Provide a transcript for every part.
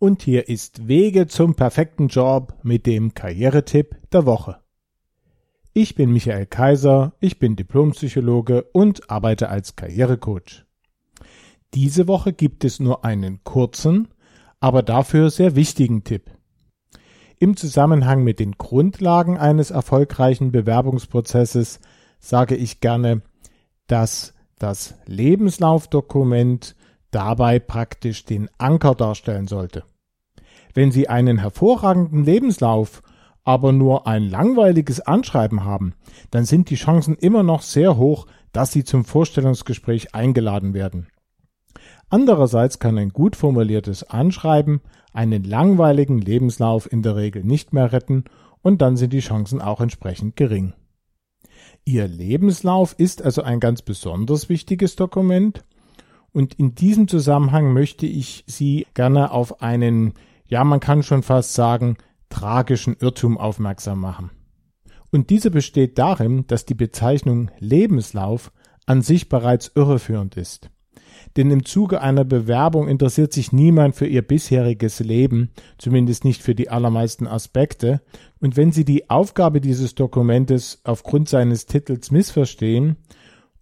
und hier ist Wege zum perfekten Job mit dem Karrieretipp der Woche. Ich bin Michael Kaiser, ich bin Diplompsychologe und arbeite als Karrierecoach. Diese Woche gibt es nur einen kurzen, aber dafür sehr wichtigen Tipp. Im Zusammenhang mit den Grundlagen eines erfolgreichen Bewerbungsprozesses sage ich gerne, dass das Lebenslaufdokument dabei praktisch den Anker darstellen sollte. Wenn Sie einen hervorragenden Lebenslauf, aber nur ein langweiliges Anschreiben haben, dann sind die Chancen immer noch sehr hoch, dass Sie zum Vorstellungsgespräch eingeladen werden. Andererseits kann ein gut formuliertes Anschreiben einen langweiligen Lebenslauf in der Regel nicht mehr retten und dann sind die Chancen auch entsprechend gering. Ihr Lebenslauf ist also ein ganz besonders wichtiges Dokument und in diesem Zusammenhang möchte ich Sie gerne auf einen ja, man kann schon fast sagen, tragischen Irrtum aufmerksam machen. Und dieser besteht darin, dass die Bezeichnung Lebenslauf an sich bereits irreführend ist. Denn im Zuge einer Bewerbung interessiert sich niemand für ihr bisheriges Leben, zumindest nicht für die allermeisten Aspekte, und wenn Sie die Aufgabe dieses Dokumentes aufgrund seines Titels missverstehen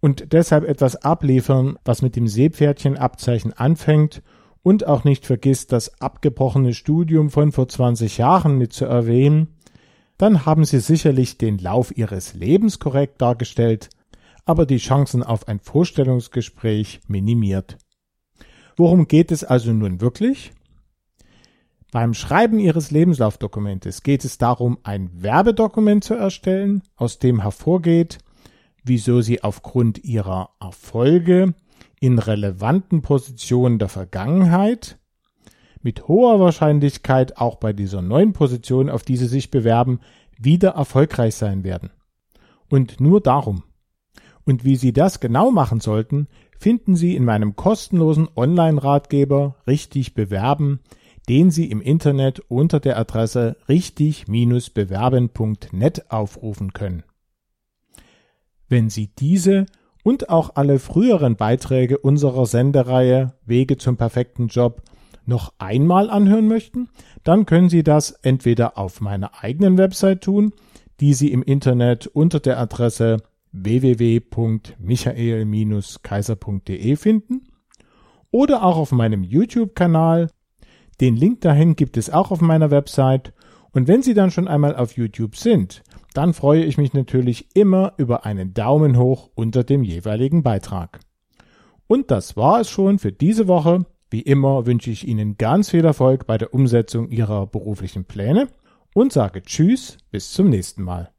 und deshalb etwas abliefern, was mit dem Seepferdchenabzeichen anfängt und auch nicht vergisst, das abgebrochene Studium von vor 20 Jahren mit zu erwähnen, dann haben Sie sicherlich den Lauf Ihres Lebens korrekt dargestellt, aber die Chancen auf ein Vorstellungsgespräch minimiert. Worum geht es also nun wirklich? Beim Schreiben Ihres Lebenslaufdokumentes geht es darum, ein Werbedokument zu erstellen, aus dem hervorgeht, wieso Sie aufgrund Ihrer Erfolge in relevanten Positionen der Vergangenheit, mit hoher Wahrscheinlichkeit auch bei dieser neuen Position, auf die sie sich bewerben, wieder erfolgreich sein werden. Und nur darum. Und wie Sie das genau machen sollten, finden Sie in meinem kostenlosen Online-Ratgeber Richtig bewerben, den Sie im Internet unter der Adresse richtig-bewerben.net aufrufen können. Wenn Sie diese und auch alle früheren Beiträge unserer Sendereihe Wege zum perfekten Job noch einmal anhören möchten, dann können Sie das entweder auf meiner eigenen Website tun, die Sie im Internet unter der Adresse www.michael-kaiser.de finden, oder auch auf meinem YouTube-Kanal. Den Link dahin gibt es auch auf meiner Website. Und wenn Sie dann schon einmal auf YouTube sind, dann freue ich mich natürlich immer über einen Daumen hoch unter dem jeweiligen Beitrag. Und das war es schon für diese Woche. Wie immer wünsche ich Ihnen ganz viel Erfolg bei der Umsetzung Ihrer beruflichen Pläne und sage Tschüss, bis zum nächsten Mal.